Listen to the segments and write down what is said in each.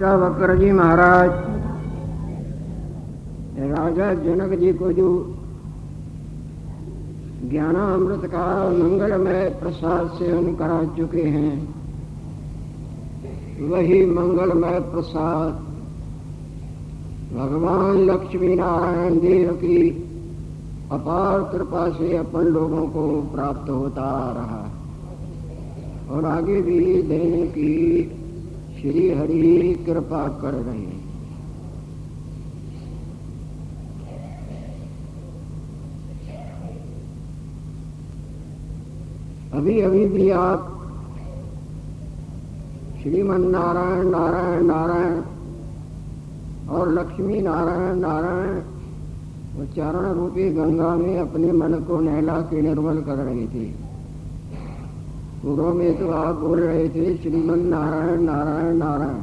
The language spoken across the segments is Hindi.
वक्र जी महाराज। राजा जनक जी को जो ज्ञानामृत का मंगलमय प्रसाद सेवन करा चुके हैं, वही मंगलमय प्रसाद भगवान लक्ष्मी नारायण देव की अपार कृपा से अपन लोगों को प्राप्त होता रहा और आगे भी देने की श्री हरि कृपा कर रहे हैं। अभी अभी भी आप श्रीमन नारायण नारायण नारायण और लक्ष्मी नारायण नारायण उच्चारण रूपी गंगा में अपने मन को नहला के निर्मल कर रहे थे। पूर्व में तो आप बोल रहे थे श्रीमन नारायण नारायण नारायण,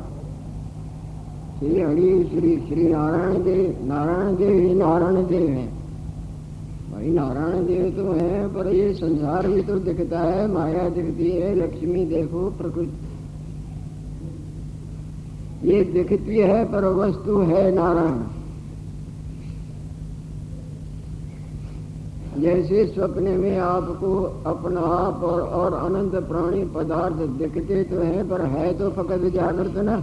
श्री हरि, श्री श्री नारायण देव नारायण देव ही नारायण देव है भाई नारायण देव तो है, पर ये संसार भी तो दिखता है, माया दिखती है, लक्ष्मी देखो, प्रकृति। ये दिखती है, पर वस्तु है नारायण। जैसे सपने में आपको अपना आप और, और अनंत प्राणी पदार्थ दिखते तो हैं पर है तो फकत जागृत ना।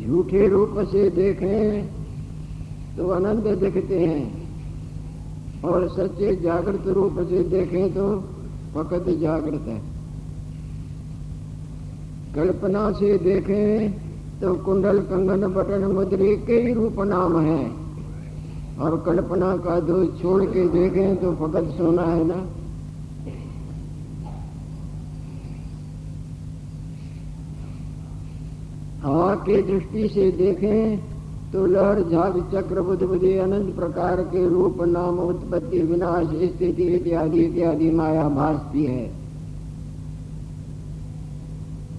झूठे रूप से देखें तो अनंत दिखते हैं और सच्चे जागृत रूप से देखें तो फकत जागृत है। कल्पना से देखें तो कुंडल कंगन बटन मुद्री के ही रूप नाम है। और कल्पना का दो छोड़ के देखें तो फकत सोना है ना। हवा की दृष्टि से देखें तो लहर, झाग, चक्र बुद्ध बुद्धि अनंत प्रकार के रूप, नाम, उत्पत्ति, विनाश, स्थिति इत्यादि इत्यादि माया भासती है।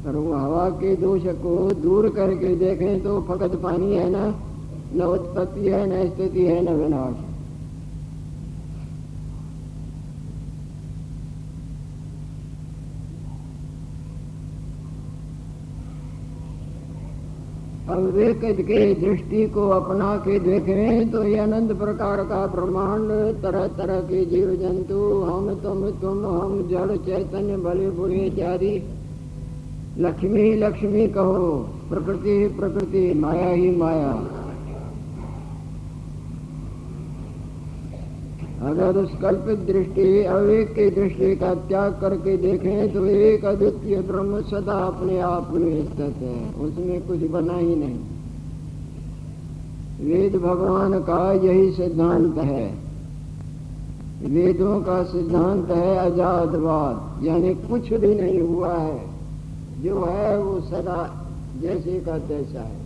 पर वो हवा के दोष को दूर करके देखें तो फकत पानी है ना, न उत्पत्ति है, न स्थिति है, न विनाश। अविवेक के दृष्टि को अपना के देखें तो ये अनंत प्रकार का ब्रह्मांड तरह तरह के जीव जंतु हम तुम तुम, हम जड़ चैतन्य बड़े बुरे इत्यादि लक्ष्मी ही लक्ष्मी कहो, प्रकृति ही प्रकृति, माया ही माया। अगर उस कल्पित दृष्टि, अविवेक की दृष्टि का त्याग करके देखें तो एक अद्वितीय ब्रह्म सदा अपने आप में स्थित है। उसमें कुछ बना ही नहीं। वेद भगवान का यही सिद्धांत है। वेदों का सिद्धांत है आजादवाद, यानी कुछ भी नहीं हुआ है। जो है वो सदा जैसे का तैसा है।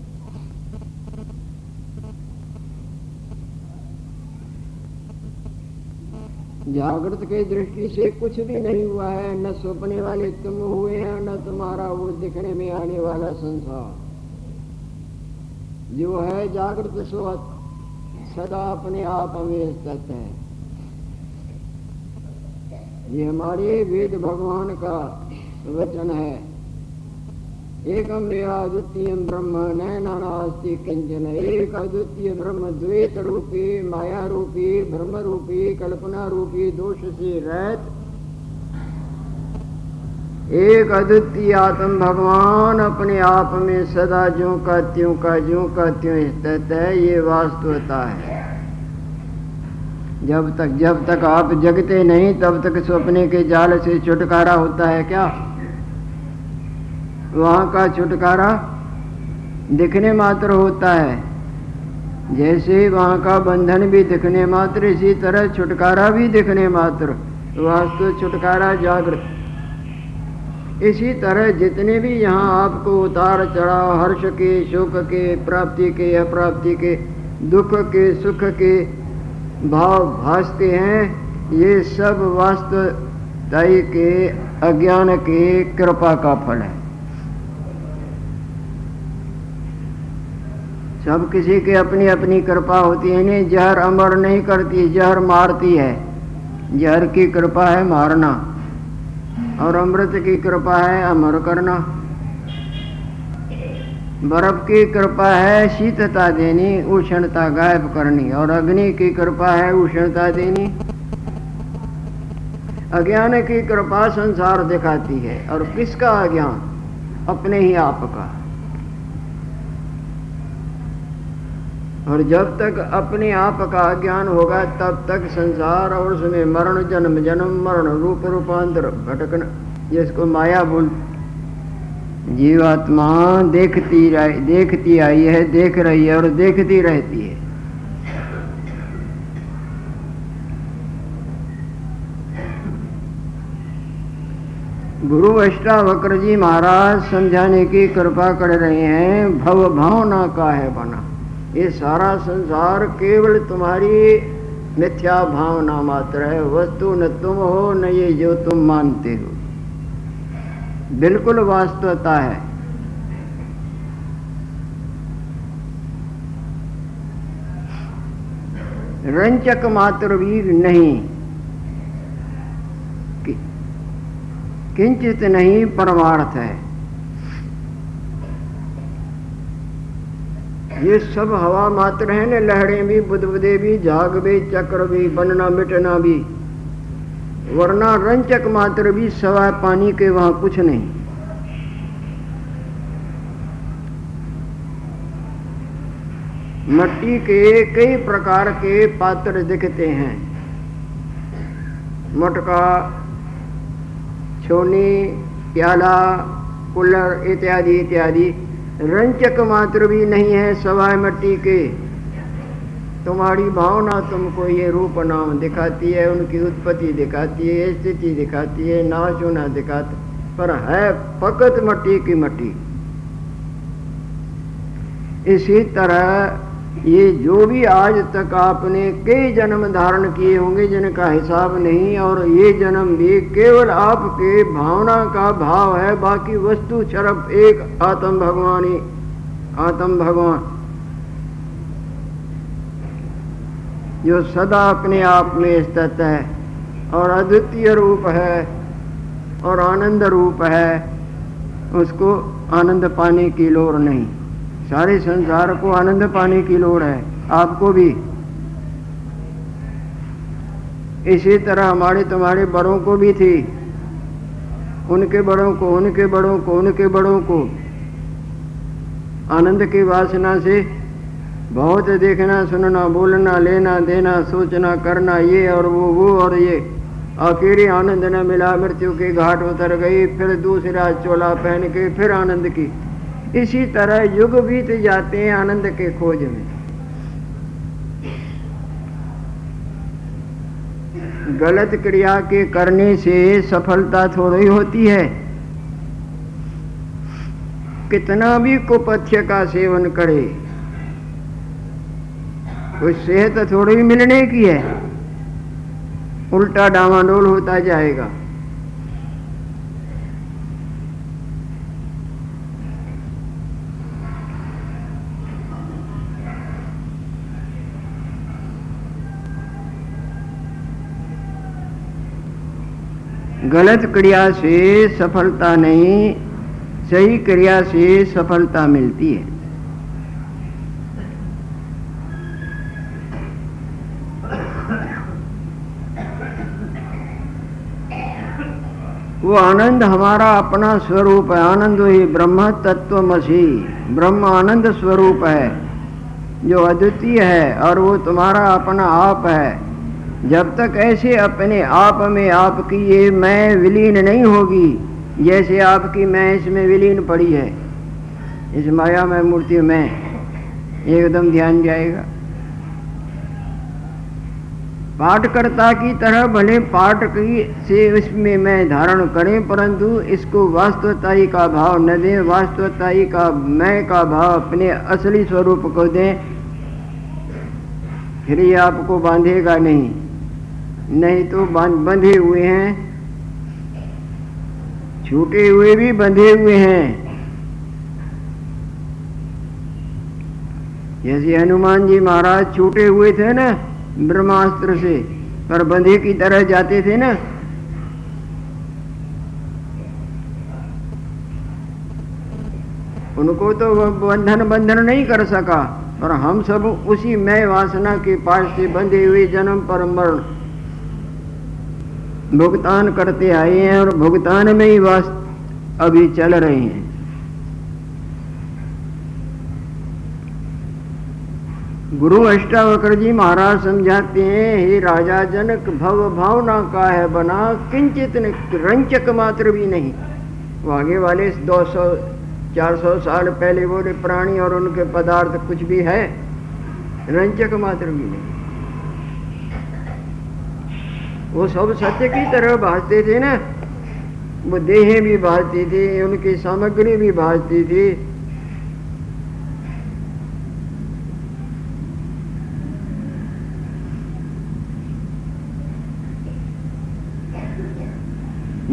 जागृत के दृष्टि से कुछ भी नहीं हुआ है, न सपने वाले तुम हुए हैं, न तुम्हारा वो दिखने में आने वाला संसार। जो है जागृत सोच सदा अपने आप में स्थित है। ये हमारे वेद भगवान का वचन है। एकम द्वितीय ब्रह्म न नास्ति किंचन एक अद्वितीय ब्रह्म द्वैत रूपी माया रूपी ब्रह्म रूपी कल्पना रूपी दोष से रहित एक अद्वितीय आत्म भगवान अपने आप में सदा ज्यो का त्यों का ज्यो का त्यों स्थित है, ये वास्तवता है। जब तक जब तक आप जगते नहीं, तब तक सपने के जाल से छुटकारा होता है क्या? वहाँ का छुटकारा दिखने मात्र होता है। जैसे वहाँ का बंधन भी दिखने मात्र, इसी तरह छुटकारा भी दिखने मात्र। वास्तु छुटकारा जागृत। इसी तरह जितने भी यहाँ आपको उतार चढ़ाव, हर्ष के, शोक के, प्राप्ति के, अप्राप्ति के, दुख के, सुख के भाव भासते हैं, ये सब वास्तवताई के, अज्ञान के, कृपा का फल है। सब किसी के अपनी अपनी कृपा होती है, नहीं, जहर अमर नहीं करती, जहर मारती है। जहर की कृपा है मारना, और अमृत की कृपा है अमर करना। बर्फ़ की कृपा है शीतता देनी, उष्णता गायब करनी, और अग्नि की कृपा है उष्णता देनी। अज्ञान की कृपा संसार दिखाती है, और किसका अज्ञान? अपने ही आप का। और जब तक अपने आप का ज्ञान होगा, तब तक संसार और उसमें मरण, जन्म जन्म, मरण, रूप, रूपांतर, भटकन, जिसको माया बोल जीवात्मा देखती देखती आई है, देख रही है और देखती रहती है। गुरु अष्टावक्र जी महाराज समझाने की कृपा कर रहे हैं, भव भावना का है बना। ये सारा संसार केवल तुम्हारी मिथ्या भावना मात्र है। वस्तु न तुम हो, न ये जो तुम मानते हो। बिल्कुल वास्तवता है। रंचक मात्र भी नहीं किंचित नहीं, परमार्थ है। ये सब हवा मात्र है, न लहरें भी, बुदबुदे भी, जाग भी, चक्र भी, बनना, मिटना भी। वरना रंचक मात्र भी सवा पानी के वहाँ कुछ नहीं। मट्टी के कई प्रकार के पात्र दिखते हैं। मटका, छोनी, प्याला कुल्लर इत्यादि इत्यादि। रंचक मात्र भी नहीं है सवाय मट्टी के। तुम्हारी भावना तुमको ये रूप नाम दिखाती है, उनकी उत्पत्ति दिखाती है स्थिति दिखाती है नाच होना दिखाती पर है फकत मट्टी की मट्टी। इसी तरह ये जो भी आज तक आपने कई जन्म धारण किए होंगे, जिनका हिसाब नहीं, और ये जन्म भी केवल आपके भावना का भाव है, बाकी वस्तु शरफ एक आत्म भगवान ही, आत्म भगवान। जो सदा अपने आप में स्थित है, और अद्वितीय रूप है, और आनंद रूप है, उसको आनंद पाने की लोर नहीं। सारे संसार को आनंद पाने की लोड़ है, आपको भी। इसी तरह हमारे तुम्हारे बड़ों को भी थी। उनके बड़ों को, उनके बड़ों को, उनके बड़ों को। आनंद की वासना से बहुत देखना, सुनना, बोलना, लेना, देना, सोचना, करना, ये और वो वो और ये। आखिरी आनंद न मिला, मृत्यु के घाट उतर गई, फिर दूसरा चोला पहन के, फिर आनंद की। इसी तरह युग बीत जाते हैं आनंद के खोज में। गलत क्रिया के करने से सफलता थोड़ी होती है। कितना भी कुपथ्य का सेवन करे कुछ सेहत थोड़ी मिलने की है। उल्टा डामाडोल होता जाएगा। गलत क्रिया से सफलता नहीं, सही क्रिया से सफलता मिलती है। वो आनंद हमारा अपना स्वरूप है, आनंद ही ब्रह्म तत्व मसी ब्रह्म आनंद स्वरूप है। जो अद्वितीय है और वो तुम्हारा अपना आप है। जब तक ऐसे अपने आप में आपकी ये मैं विलीन नहीं होगी, जैसे आपकी मैं इसमें विलीन पड़ी है। इस माया में मूर्ति में, एकदम ध्यान जाएगा। पाठकर्ता की तरह भले पाठ की से इसमें मैं धारण करें, परंतु इसको वास्तवताई का भाव न दें, वास्तवताई का मैं का भाव अपने असली स्वरूप को दें, फिर ये आपको बांधेगा नहीं। नहीं तो बंधे हुए हैं। छूटे हुए भी बंधे हुए हैं। जैसे हनुमान जी महाराज छूटे हुए थे ना, ब्रह्मास्त्र से पर बंधे की तरह जाते थे ना। उनको तो बंधन बंधन नहीं कर सका पर हम सब उसी मैं वासना के पास से बंधे हुए जन्म पर मरण भुगतान करते आए हैं और भुगतान में ही वास अभी चल रहे हैं। गुरु अष्टावक्र जी महाराज समझाते हैं, हे राजा, जनक भव भावना का है बना, किंचित रंचक मात्र भी नहीं। वो आगे वाले 200 400 साल पहले बोले, प्राणी और उनके पदार्थ कुछ भी है, रंचक मात्र भी नहीं। वो सब सत्य की तरह भाजते थे ना। वो देह भी भाजती थी, उनकी सामग्री भी भाजती थी।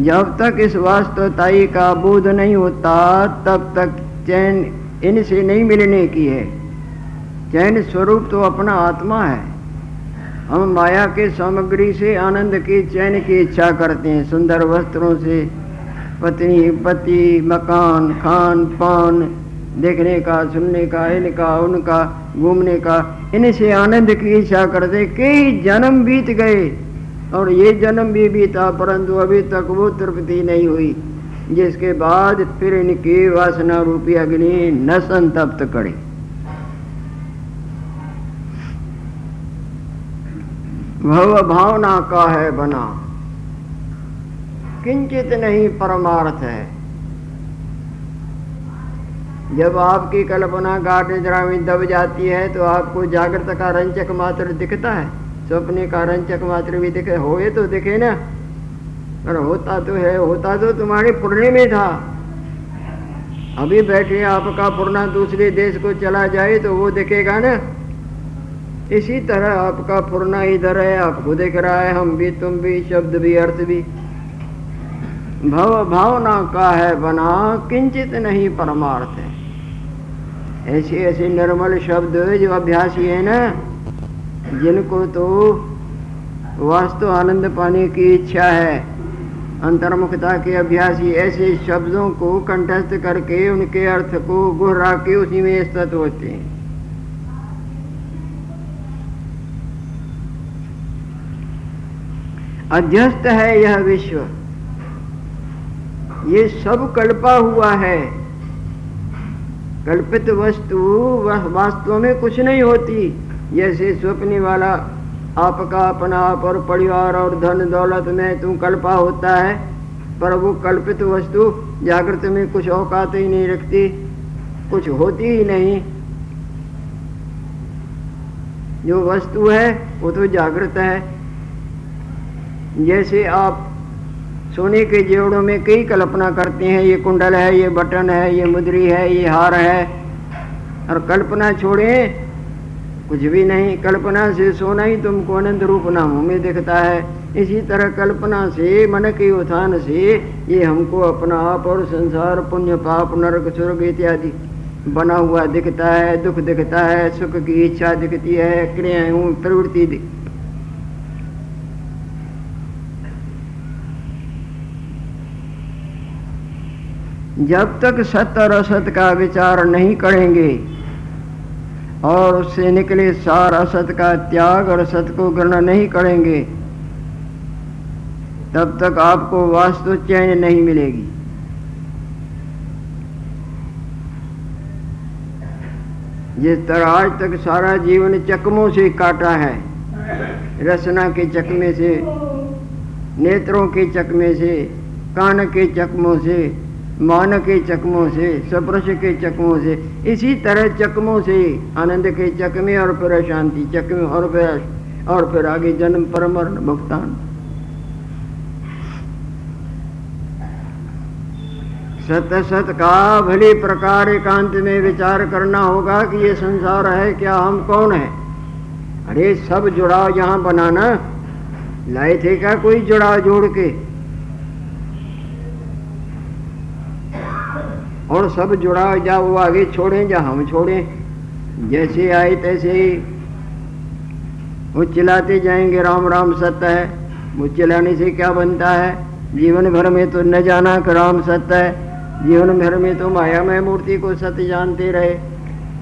जब तक इस वास्तवताई का बोध नहीं होता, तब तक चैन इनसे नहीं मिलने की है। चैन स्वरूप तो अपना आत्मा है। हम माया के सामग्री से आनंद के चैन की इच्छा करते हैं। सुंदर वस्त्रों से, पत्नी, पति, मकान, खान, पान, देखने का, सुनने का, इनका, उनका, घूमने का, इनसे आनंद की इच्छा करते। कई जन्म बीत गए और ये जन्म भी बीता, परंतु अभी तक वो तृप्ति नहीं हुई, जिसके बाद फिर इनकी वासना रूपी अग्नि न संतप्त करे। भव भावना का है बना। किंचित नहीं परमार्थ है। जब आपकी कल्पना गाढ़ निद्रा में दब जाती है तो आपको जागृत का रंचक मात्र दिखता है। सपने का रंचक मात्र भी दिखे, होए तो दिखे ना। पर होता तो है, होता तो तुम्हारे पुरने में था। अभी बैठे आपका पुरना दूसरे देश को चला जाए तो वो दिखेगा ना। इसी तरह आपका पुरना इधर है, आपको देख रहा है, हम भी, तुम भी, शब्द भी, अर्थ भी। भव, भावना का है बना, किंचित नहीं परमार्थ है। ऐसे ऐसे निर्मल शब्द जो अभ्यासी है ना, जिनको तो वास्तु आनंद पाने की इच्छा है, अंतर्मुखता के अभ्यासी ऐसे शब्दों को कंठस्थ करके उनके अर्थ को गुहरा के उसी में स्थित होते हैं। अध्यस्त है यह विश्व। ये सब कल्पा हुआ है। कल्पित वस्तु वह वास्तव में कुछ नहीं होती, जैसे स्वप्न वाला। आपका अपना आप और परिवार और धन दौलत में तुम कल्पा होता है, पर वो कल्पित वस्तु जागृत में कुछ औकात ही नहीं रखती, कुछ होती ही नहीं। जो वस्तु है, वो तो जागृत है। जैसे आप सोने के जेवड़ों में कई कल्पना करते हैं, ये कुंडल है, ये बटन है, ये मुद्री है, ये हार है, और कल्पना छोड़ें, कुछ भी नहीं, कल्पना से सोना ही तुमको अनंत रूप नामों में दिखता है। इसी तरह कल्पना से, मन के उत्थान से, ये हमको अपना आप और संसार, पुण्य, पाप, नरक, स्वर्ग इत्यादि बना हुआ दिखता है, दुख दिखता है, सुख की इच्छा दिखती है, क्रियाएँ, प्रवृत्ति दिख जब तक सत्य और असत का विचार नहीं करेंगे और उससे निकले सार असत का त्याग और सत को ग्रहण नहीं करेंगे, तब तक आपको वास्तु चैन नहीं मिलेगी। जिस तरह आज तक सारा जीवन चकमों से काटा है, रसना के चकमे से, नेत्रों के चकमे से, कान के चकमों से मान के चकमों से सप्रश के चकमों से, इसी तरह चकमों से, आनंद के चकमे और फिर शांति चकमे और फिर और फिर आगे जन्म, परमरण, भुगतान। सत सत का भली प्रकार एकांत में विचार करना होगा कि ये संसार है, क्या हम कौन है? अरे सब जुड़ाव यहाँ बनाना, लाए थे क्या कोई जुड़ाव जोड़ के? और सब जुड़ा जा वो आगे छोड़ें या हम छोड़ें। जैसे आए तैसे ही। वो चिल्लाते जाएँगे, राम राम सत्य है। वो चिल्लाने से क्या बनता है? जीवन भर में तो न जाना कि राम सत्य है। जीवन भर में तो मायामय मूर्ति को सत्य जानते रहे।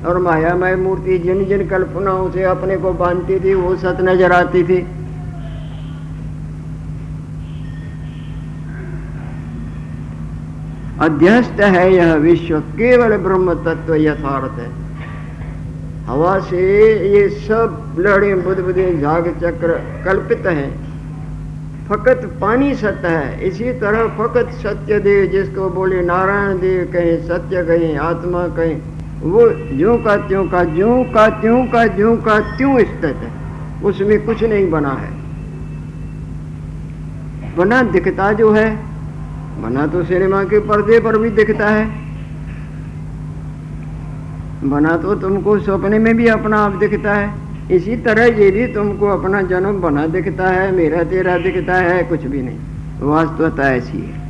और मायामय मूर्ति जिन जिन कल्पनाओं से अपने को बांधती थी, वो सत नज़र आती थी। अध्यस्त है यह विश्व, केवल ब्रह्म तत्व यथार्थ है। हवा से ये सब लड़े बुध बुधे झाग चक्र कल्पित हैं। फकत पानी सत्य है, इसी तरह फकत सत्य देव जिसको बोले नारायण देव कहें, सत्य कहें, आत्मा कहें, वो ज्यो का त्यों का, ज्यो का त्यों का, ज्यो का त्यों स्थित है। उसमें कुछ नहीं बना है। बना दिखता जो है बना तो सिनेमा के पर्दे पर भी दिखता है। बना तो तुमको सपने में भी अपना आप दिखता है। इसी तरह ये भी तुमको अपना जन्म बना दिखता है, मेरा तेरा दिखता है, कुछ भी नहीं। वास्तवता ऐसी है।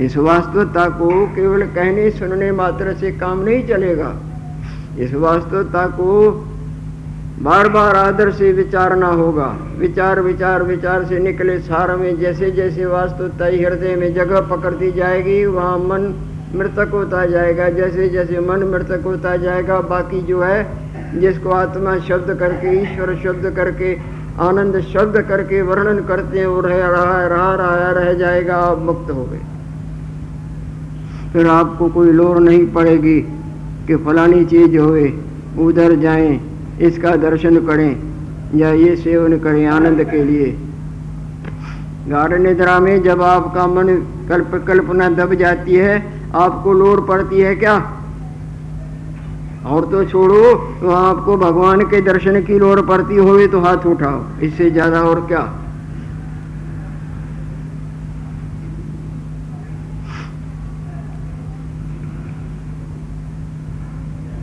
इस वास्तवता को केवल कहने, सुनने मात्र से काम नहीं चलेगा। इस वास्तवता को बार बार आदर से विचारना होगा। विचार विचार विचार से निकले सार में जैसे जैसे वास्तवता हृदय में जगह पकड़ती जाएगी, वहाँ मन मृतक होता जाएगा। जैसे जैसे मन मृतक होता जाएगा, बाकी जो है, जिसको आत्मा शब्द करके, ईश्वर शब्द करके, आनंद शब्द करके वर्णन करते हैं, वो रह रहा रहा रहा, रह जाएगा, आप मुक्त हो गए। फिर आपको कोई लोर नहीं पड़ेगी कि फलानी चीज़ होए, उधर जाएँ इसका दर्शन करें, या ये सेवन करें आनंद के लिए। गाढ़ निद्रा में जब आपका मन कल्प कल्पना दब जाती है, आपको लोर पड़ती है क्या? और तो छोड़ो तो आपको भगवान के दर्शन की लोर पड़ती हो तो हाथ उठाओ, इससे ज़्यादा और क्या?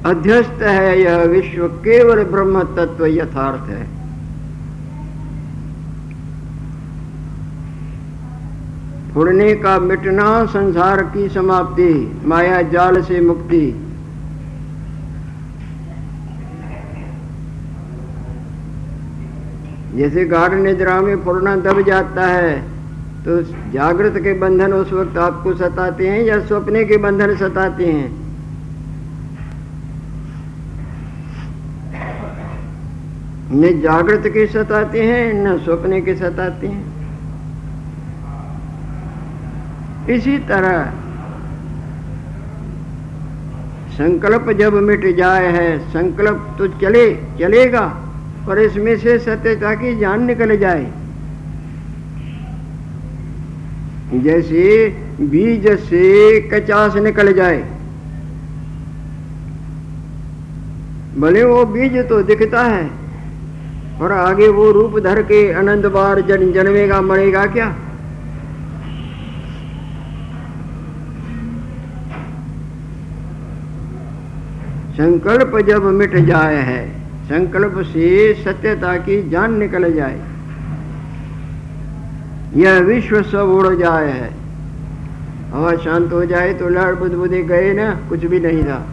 अध्यस्त है यह विश्व केवल ब्रह्म तत्व यथार्थ है। उड़ने का मिटना संसार की समाप्ति, माया जाल से मुक्ति। जैसे गाढ़ निद्रा में पूर्णा दब जाता है तो जागृत के बंधन उस वक्त आपको सताते हैं या स्वप्ने के बंधन सताते हैं? न जागृत के सताते हैं, न स्वप्ने के सताते हैं। इसी तरह संकल्प जब मिट जाए है, संकल्प तो चले, चलेगा, पर इसमें से सत्यता की जान निकल जाए। जैसे बीज से कचास निकल जाए। भले वो बीज तो दिखता है और आगे वो रूप धर के अनंत बार जन जन्मेगा मरेगा क्या? संकल्प जब मिट जाए है, संकल्प से सत्यता की जान निकल जाए। यह विश्व सब उड़ जाए है। हवा शांत हो जाए तो लड़ बुदबुदे गए ना, कुछ भी नहीं था।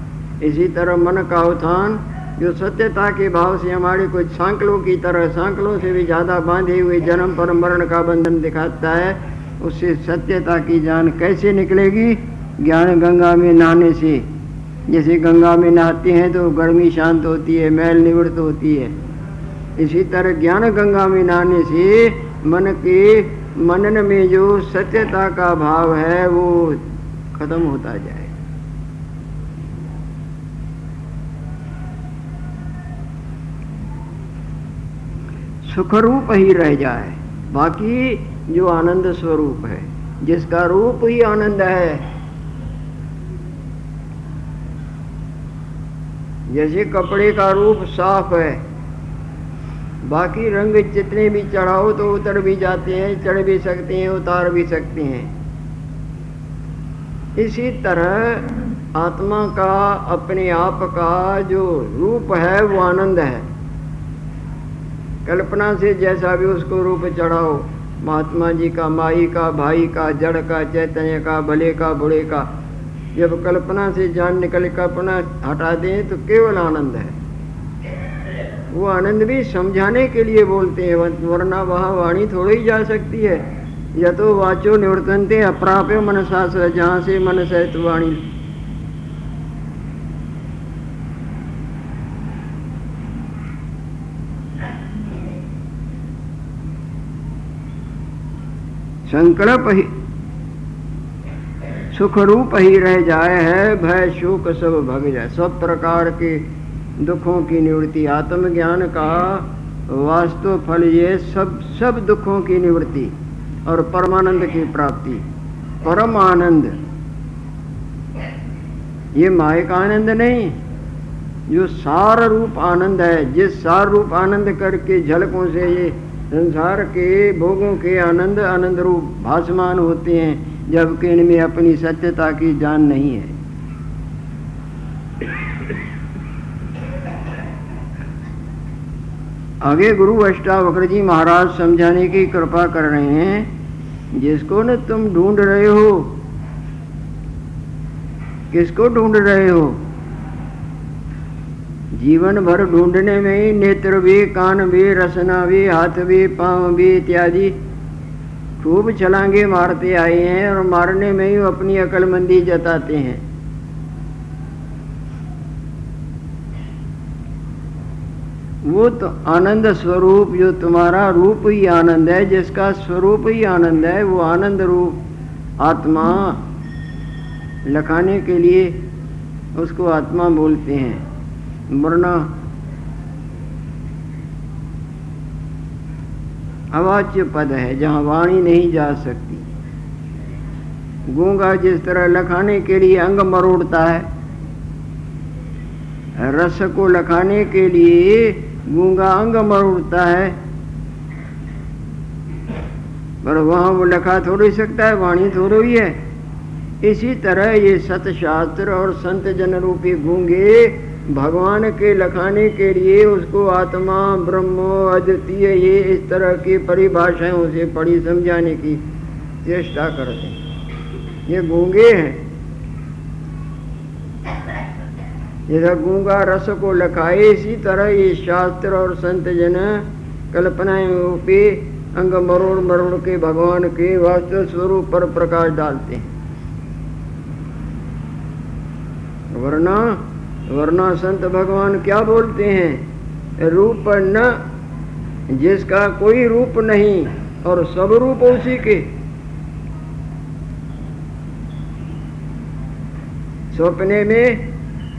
इसी तरह मन का उत्थान जो सत्यता के भाव से हमारे कुछ सांकलों की तरह सांकलों से भी ज़्यादा बांधे हुए जन्म पर मरण का बंधन दिखाता है, उससे सत्यता की जान कैसे निकलेगी? ज्ञान गंगा में नहाने से। जैसे गंगा में नहाते हैं तो गर्मी शांत होती है, मैल निवृत्त होती है। इसी तरह ज्ञान गंगा में नहाने से मन के मनन में जो सत्यता का भाव है, वो खत्म होता जाए। सुख रूप ही रह जाए। बाकी जो आनंद स्वरूप है, जिसका रूप ही आनंद है, जैसे कपड़े का रूप साफ़ है, बाकी रंग जितने भी चढ़ाओ तो उतर भी जाते हैं, चढ़ भी सकते हैं, उतार भी सकते हैं। इसी तरह आत्मा का, अपने आप का जो रूप है, वो आनंद है। कल्पना से जैसा भी उसको रूप चढ़ाओ, महात्मा जी का, माई का, भाई का, जड़ का, चैतन्य का, भले का बुरे का। जब कल्पना से जान निकल कल्पना हटा दें तो केवल आनंद है। वो आनंद भी समझाने के लिए बोलते हैं, वरना वहाँ वाणी थोड़ी ही जा सकती है। या तो वाचो निवर्तनते, अपराप्य मनसा जहाँ से मन तो वाणी संकल्प ही। सुख रूप ही रह जाए है, भय, शोक सब भग जाए। सब प्रकार के दुखों की निवृत्ति। आत्मज्ञान का वास्तव फल ये सब सब दुखों की निवृत्ति और परमानंद की प्राप्ति। परम आनंद ये मायिक आनंद नहीं, जो सार रूप आनंद है। जिस सार रूप आनंद करके झलकों से ये संसार के भोगों के आनंद आनंद रूप भाषमान होते हैं जबकि इनमें अपनी सत्यता की जान नहीं है। आगे गुरु अष्टावक्र जी महाराज समझाने की कृपा कर रहे हैं, जिसको न तुम ढूंढ रहे हो, किसको ढूंढ रहे हो? जीवन भर ढूँढने में ही नेत्र भी, कान भी, रसना भी, हाथ भी, पाँव भी इत्यादि खूब छलांगे मारते आए हैं और मारने में ही अपनी अकलमंदी जताते हैं। वो तो आनंद स्वरूप, जो तुम्हारा रूप ही आनंद है, जिसका स्वरूप ही आनंद है, वो आनंद रूप आत्मा लखाने के लिए उसको आत्मा बोलते हैं। मरना। अवाच्य पद है, जहाँ वाणी नहीं जा सकती। गूँगा जिस तरह लखाने के लिए अंग मरोड़ता है, रस को लखाने के लिए गूँगा अंग मरोड़ता है। पर वहाँ वो लखा थोड़ी सकता है, वाणी थोड़ो ही है। इसी तरह ये सतशास्त्र और संत जन रूपी गूँगे भगवान के लखाने के लिए उसको आत्मा ब्रह्म अद्वितीय ये इस तरह की परिभाषाएँ उसे पढ़ी समझाने की चेष्टा करते हैं। ये गूँगे हैं। जैसा गूँगा रस को लखाए, इसी तरह ये शास्त्र और संत जन कल्पनाएँ पे अंग मरोड़ मरोड़ के भगवान के वास्तव स्वरूप पर प्रकाश डालते हैं। वरना वरना संत भगवान क्या बोलते हैं? रूप न, जिसका कोई रूप नहीं और सब रूप उसी के। सपने में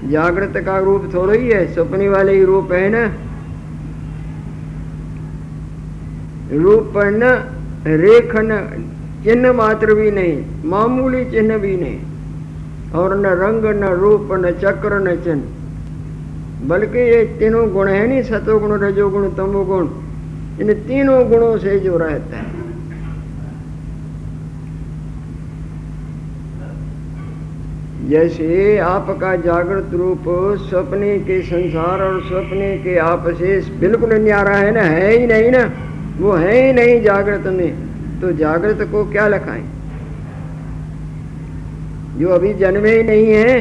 जागृत का रूप थोड़ा ही है सपने वाले ही रूप है ना? रूप न, रेखन चिन्ह मात्र भी नहीं, मामूली चिन्ह भी नहीं। और न रंग, न रूप, न चक्र, न चिन्ह। बल्कि ये तीनों गुण है नहीं, सतोगुण, रजोगुण, तमोगुण। इन तीनों गुणों से जो रहता है। जैसे आपका जागृत रूप सपने के संसार और सपने के आप से बिल्कुल न्यारा है ना है ही नहीं ना? वो है ही नहीं जागृत में। तो जागृत को क्या लखाएँ? जो अभी जन्मे ही नहीं है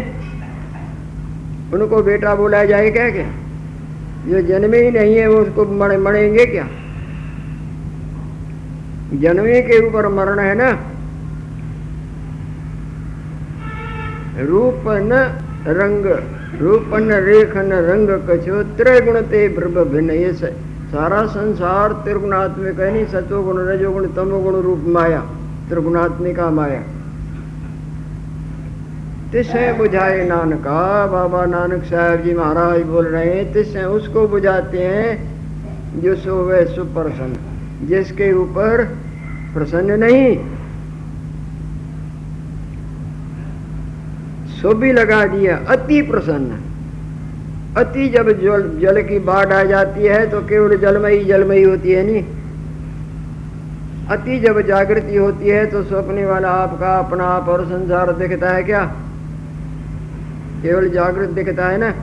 उनको बेटा बोला जाए क्या क्या? जो जन्मे ही नहीं है वो उसको मर, मरेंगे क्या? जन्मे के ऊपर मरण है ना? रूप न रंग रूप न रेख न रंग कछो त्रिगुण ते ब्रह्म भिन्न ये सारा संसार त्रिगुणात्मिक है नहीं? सतोगुण रजोगुण तमोगुण रूप माया त्रिगुणात्मिका माया। तिसे बुझाए नानका, बाबा नानक साहब जी महाराज बोल रहे हैं, तिसे उसको बुझाते हैं जो सो वे सुप्रसन्न, जिसके ऊपर प्रसन्न नहीं। सो भी लगा दिया, अति प्रसन्न। अति जब जल जल की बाढ़ आ जाती है तो केवल जलमयी जलमयी होती है नहीं। अति जब जागृति होती है तो सपने वाला आपका अपना आप और संसार दिखता है क्या? केवल जागृत दिखता है ना?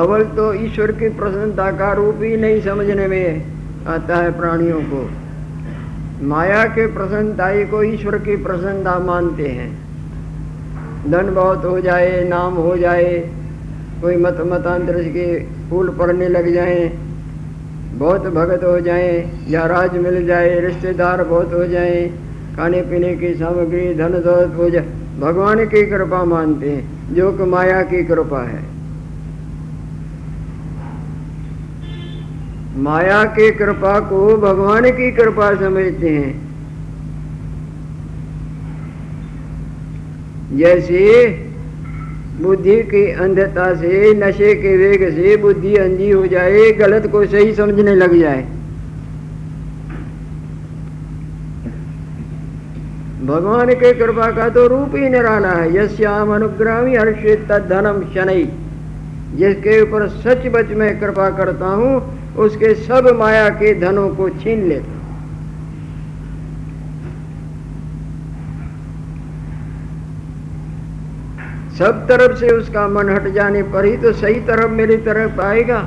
अवल तो ईश्वर की प्रसन्नता का रूप ही नहीं समझने में आता है प्राणियों को। माया के प्रसन्नताई को ईश्वर की प्रसन्नता मानते हैं। धन बहुत हो जाए, नाम हो जाए, कोई मत मतांतर के फूल पड़ने लग जाए बहुत भगत हो जाए, या राज मिल जाए, रिश्तेदार बहुत हो जाए, खाने पीने की सामग्री, धन दौलत हो जाए, भगवान की कृपा मानते हैं, जो कि माया की कृपा है। माया की कृपा को भगवान की कृपा समझते हैं। जैसे बुद्धि की अंधता से, नशे के वेग से बुद्धि अंधी हो जाए, गलत को सही समझने लग जाए। भगवान के कृपा का तो रूप ही निराला है। यश्याम अनुग्रामी हर्षित धनम शनि। जिसके ऊपर सच बच में कृपा करता हूँ, उसके सब माया के धनों को छीन लेता सब तरफ़ से उसका मन हट जाने पर ही तो सही तरफ़ मेरी तरफ़ आएगा।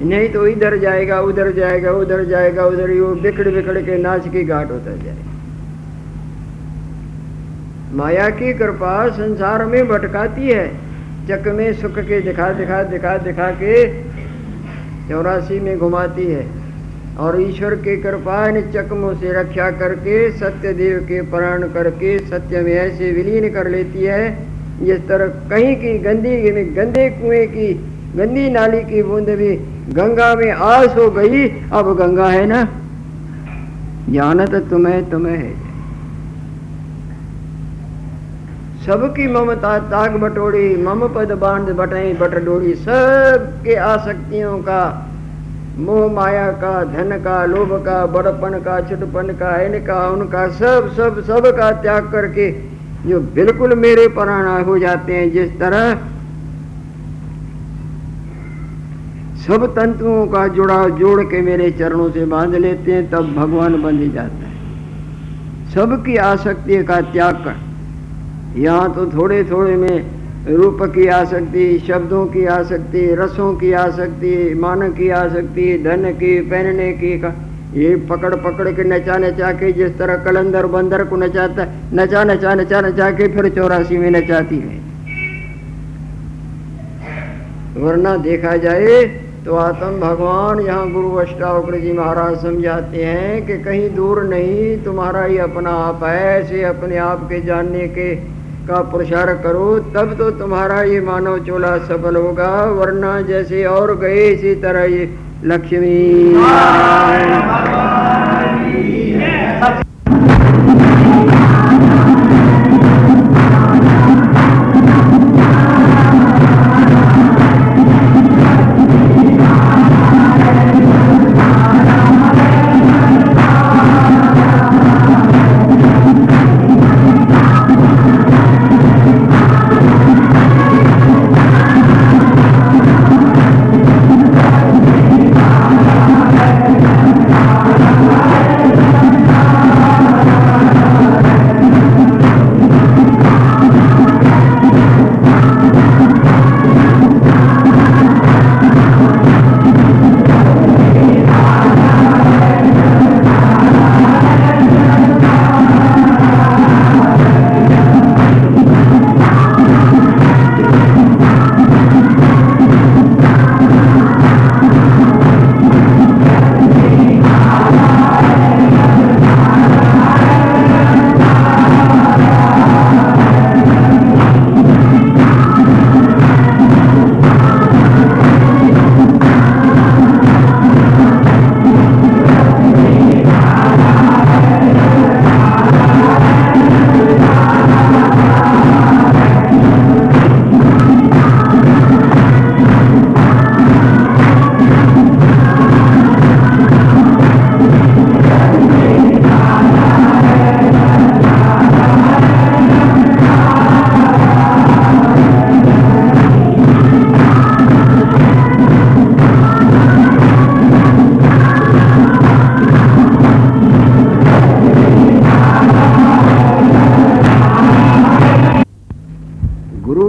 नहीं तो इधर जाएगा, उधर जाएगा उधर जाएगा, उधर ही वो बिखड़ बिखड़ के नाच की घाट होता जाएगा माया की कृपा संसार में भटकाती है। चक में सुख के दिखा दिखा दिखा दिखा के चौरासी में घुमाती है। और ईश्वर की कृपा इन चकमों से रक्षा करके सत्य देव के प्राण करके, सत्य में ऐसे विलीन कर लेती है, जिस तरह कहीं की गंदी गंदे कुएँ की, गंदी नाली की बूंद भी गंगा में आस हो गई, अब गंगा है ना? जानत तुम्हें तुम्हें है। सबकी ममता ताग बटोड़ी मम पद बाँध बटाई बट डोड़ी सबके आसक्तियों का मोह माया का, धन का, लोभ का, बड़पन का, छुटपन का इनका उनका सब सब सब का त्याग करके जो बिल्कुल मेरे प्राण हो जाते हैं, जिस तरह सब तंतुओं का जुड़ाव जोड़ के मेरे चरणों से बाँध लेते हैं, तब भगवान बंध जाता है। सबकी आसक्ति का त्याग कर। यहाँ तो थोड़े थोड़े में रूप की आसक्ति, शब्दों की आसक्ति, रसों की आसक्ति, मान की आसक्ति, धन की, पहनने की, का ये पकड़ पकड़ के नचा नचा के जिस तरह कलंदर बंदर को नचाता है नचा नचा नचा नचा के फिर चौरासी में नचाती है। वरना देखा जाए तो आत्म भगवान यहाँ गुरु अष्टावक्र जी महाराज समझाते हैं कि कहीं दूर नहीं, तुम्हारा ही अपना आप है, ऐसे अपने आप के जानने के का प्रसार करो, तब तो तुम्हारा ये मानव चोला सफल होगा, वरना जैसे और गए इसी तरह ये लक्ष्मी।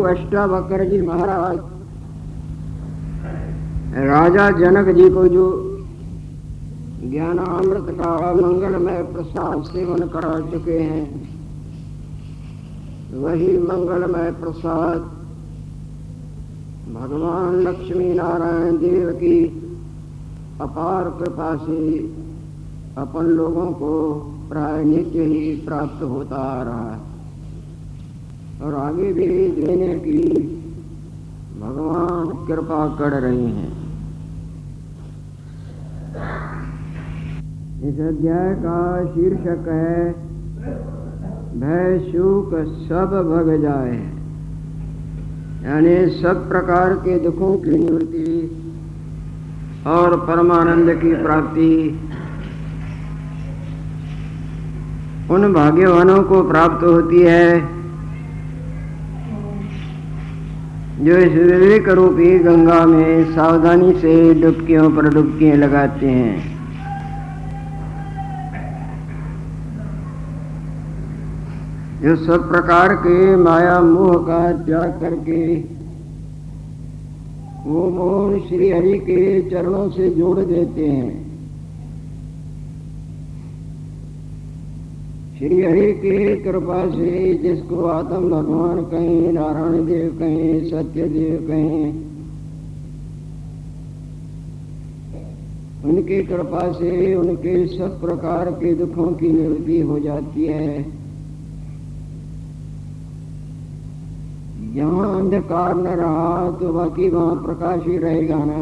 बकर जी महाराज। राजा जनक जी को जो ज्ञान अमृत का मंगलमय प्रसाद सेवन करा चुके हैं, वही मंगलमय प्रसाद भगवान लक्ष्मी नारायण देव की अपार कृपा से अपन लोगों को प्राय नित्य ही प्राप्त होता आ रहा है। और आगे भी देने की भगवान कृपा कर रहे हैं। इस अध्याय का शीर्षक है भय शोक सब भग जाए। यानी सब प्रकार के दुखों की निवृत्ति और परमानंद की प्राप्ति। उन भाग्यवानों को प्राप्त होती है। जो इस विवेक रूपी गंगा में सावधानी से डुबकियों पर डुबकियाँ लगाते हैं। जो सब प्रकार के माया मोह का त्याग करके वो मोहन श्री हरि के चरणों से जोड़ देते हैं। श्री हरि की कृपा से जिसको आत्म भगवान कहें, नारायण देव कहें, सत्य देव कहें, उनकी कृपा से उनके सब प्रकार के दुखों की निवृत्ति हो जाती है। जहाँ अंधकार न रहा तो बाकी वहाँ प्रकाश ही रहेगा ना।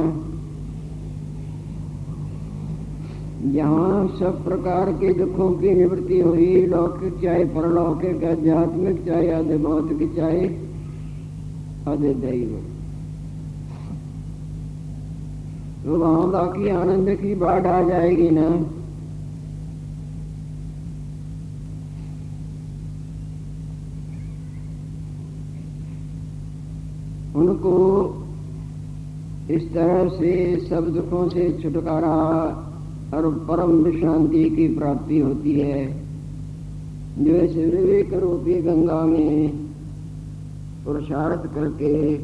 जहाँ सब प्रकार के दुखों की निवृत्ति हुई। लौकिक चाहे परलौकिक, आध्यात्मिक चाहे अधिभौतिक चाहे अधिदैव तो वहाँ बाकी आनंद की बाढ़ आ जाएगी ना। उनको इस तरह से सब दुखों से छुटकारा और परम विश्रांति की प्राप्ति होती है। जो इस विवेक रूपी गंगा में, पुरुषार्थ करके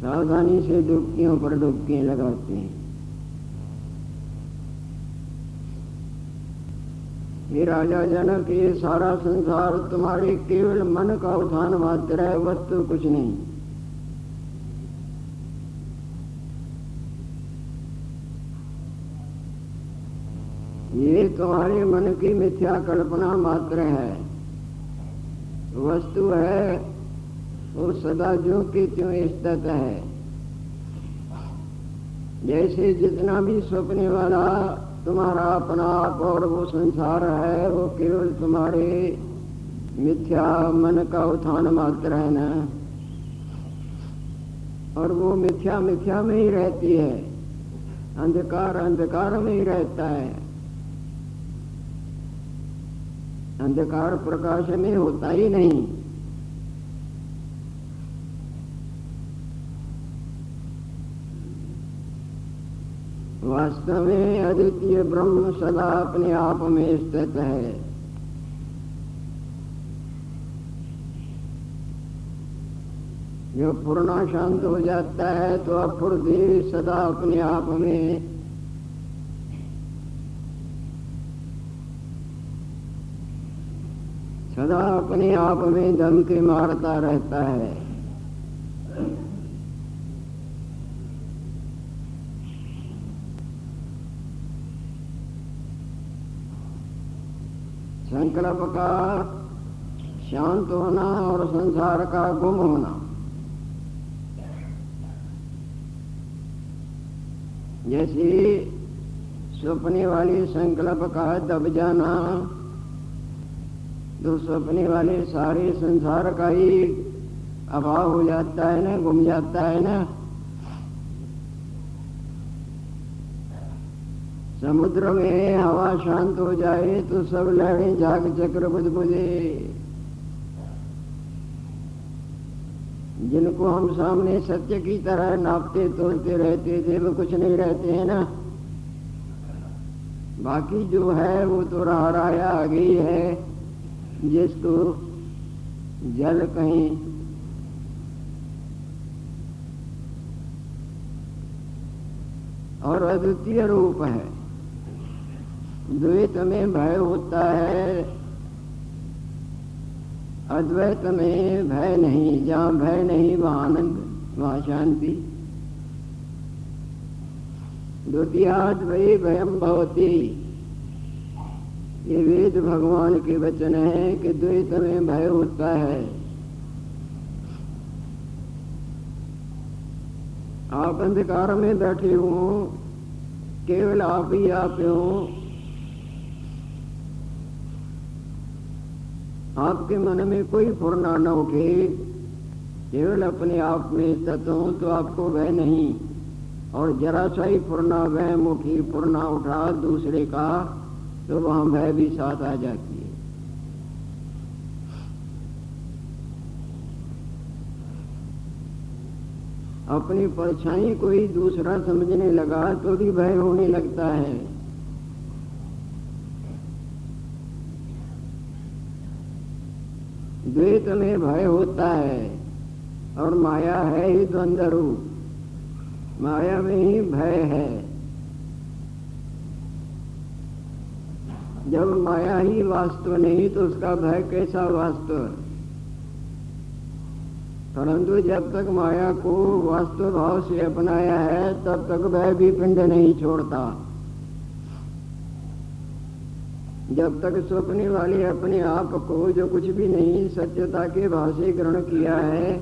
सावधानी से डुबकियों पर डुबकियाँ लगाते हैं राजा जनक, ये सारा संसार तुम्हारे केवल मन का उठान मात्र है, वस्तु कुछ नहीं। ये तुम्हारे मन की मिथ्या कल्पना मात्र है। वस्तु है, वो सदा जो की त्यों स्थित है। जैसे जितना भी सपने वाला तुम्हारा अपना आप और वो संसार है, वो केवल तुम्हारे मिथ्या मन का उत्थान मात्र है ना? और वो मिथ्या मिथ्या में ही रहती है। अंधकार अंधकार में ही रहता है। अंधकार प्रकाश में होता ही नहीं। वास्तव में अद्वितीय ब्रह्म सदा अपने आप में स्थित है। जो पूर्णा शांत हो जाता है तो अपूर्ति सदा अपने आप में सदा अपने आप में दम के मारता रहता है। संकल्प का शांत होना और संसार का गुम होना। जैसे सपने वाले संकल्प का दब जाना तो सपने वाले सारे संसार का ही अभाव हो जाता है ना, गुम जाता है ना। समुद्र में हवा शांत हो जाए तो सब लहरें झाग चक्र बुदबुदे। जिनको हम सामने सत्य की तरह नापते तोलते रहते थे वो कुछ नहीं रहते, हैं ना। बाकी जो है, वो तो रहा रहा आ गई है। जिसको जल कहीं और अद्वितीय रूप है। द्वैत में भय होता है, अद्वैत में भय नहीं, जहाँ भय नहीं, वहाँ आनंद, वहाँ शांति। द्वितीयाद्वय भयम भवती। ये वेद भगवान के वचन है कि द्वैत में भय होता है। आप अंधकार में बैठे हो, केवल आप ही आप हो। आपके मन में कोई फुरना न उठे, केवल अपने आप में स्थित हो तो आपको वह नहीं। और जरा सा ही फुरना, वह मुठी फुरना उठा दूसरे का तो वहाँ भय भी साथ आ जाती है। अपनी परछाई कोई दूसरा समझने लगा तो भी भय होने लगता है। द्वैत में भय होता है और माया है ही द्वंद्व रूप माया में ही भय है। जब माया ही वास्तव नहीं तो उसका भय कैसा वास्तव परंतु जब तक माया को वास्तव भाव से अपनाया है, तब तक वह भी पिंड नहीं छोड़ता। जब तक स्वप्ने वाले अपने आप को जो कुछ भी नहीं, सत्यता के भाव से ग्रहण किया है,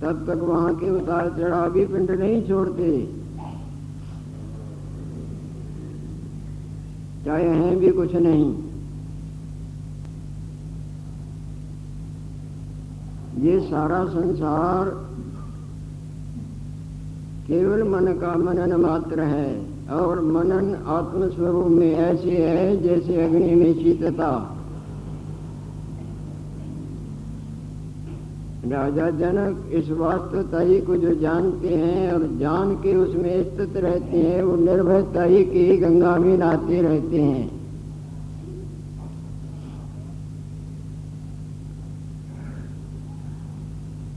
तब तक वहाँ के उतार चढ़ाव भी पिंड नहीं छोड़ते। चाहे हैं भी कुछ नहीं। ये सारा संसार केवल मन का मनन मात्र है और मनन आत्मस्वरूप में ऐसे है जैसे अग्नि में शीतता। राजा जनक इस वास्तवता ही को जो जानते हैं और जान के उसमें स्थित रहते हैं, वो निर्भयता ही की गंगा में नहाते रहते हैं।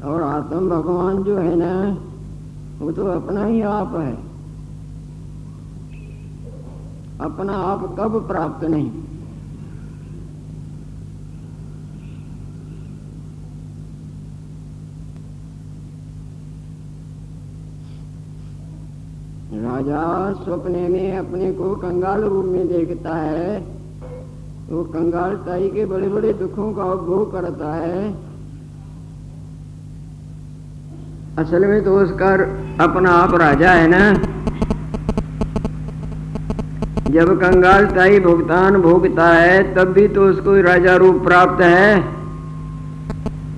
और आत्म भगवान जो है ना, वो तो अपना ही आप है। अपना आप कब प्राप्त नहीं? राजा सपने में अपने को कंगाल रूप में देखता है। वो कंगाल ताई के बड़े बड़े दुखों का उपभोग करता है। असल में तो उसका अपना आप राजा है ना? जब कंगाल ताई भुगतान भोगता है, तब भी तो उसको राजा रूप प्राप्त है।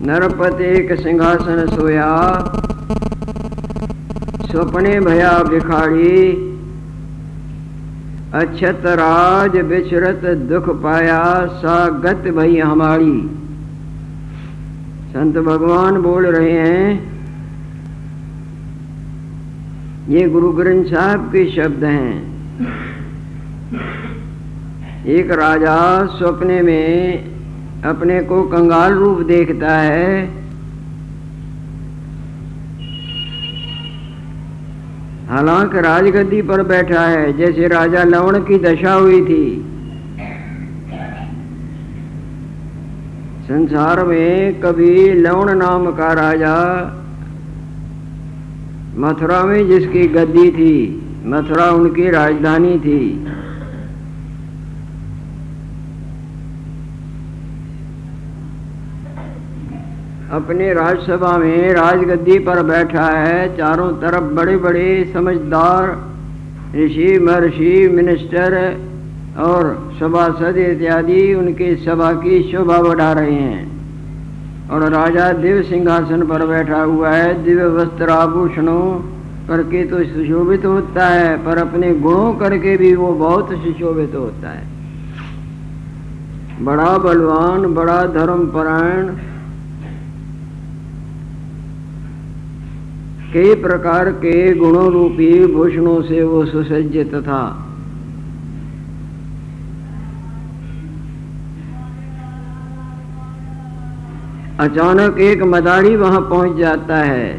नरपति एक सिंहासन सोया स्वप्ने भया भिखाड़ी अक्षत राज विचरत दुख पाया, सागत भई हमारी। संत भगवान बोल रहे हैं, ये गुरु ग्रंथ साहब के शब्द हैं। एक राजा स्वप्ने में अपने को कंगाल रूप देखता है हालाँकि राजगद्दी पर बैठा है, जैसे राजा लवण की दशा हुई थी। संसार में कभी लवण नाम का राजा मथुरा में जिसकी गद्दी थी, मथुरा उनकी राजधानी थी। अपने राज्यसभा में राजगद्दी पर बैठा है। चारों तरफ़ बड़े बड़े समझदार, ऋषि महर्षि मिनिस्टर और सभासद इत्यादि उनके सभा की शोभा बढ़ा रहे हैं। और राजा दिव्य सिंहासन पर बैठा हुआ है। दिव्य वस्त्र आभूषणों करके तो सुशोभित होता है, पर अपने गुणों करके भी वो बहुत सुशोभित होता है। बड़ा बलवान, बड़ा धर्मपरायण कई प्रकार के गुणों रूपी भूषणों से वो सुसज्जित था अचानक एक मदारी वहाँ पहुँच जाता है।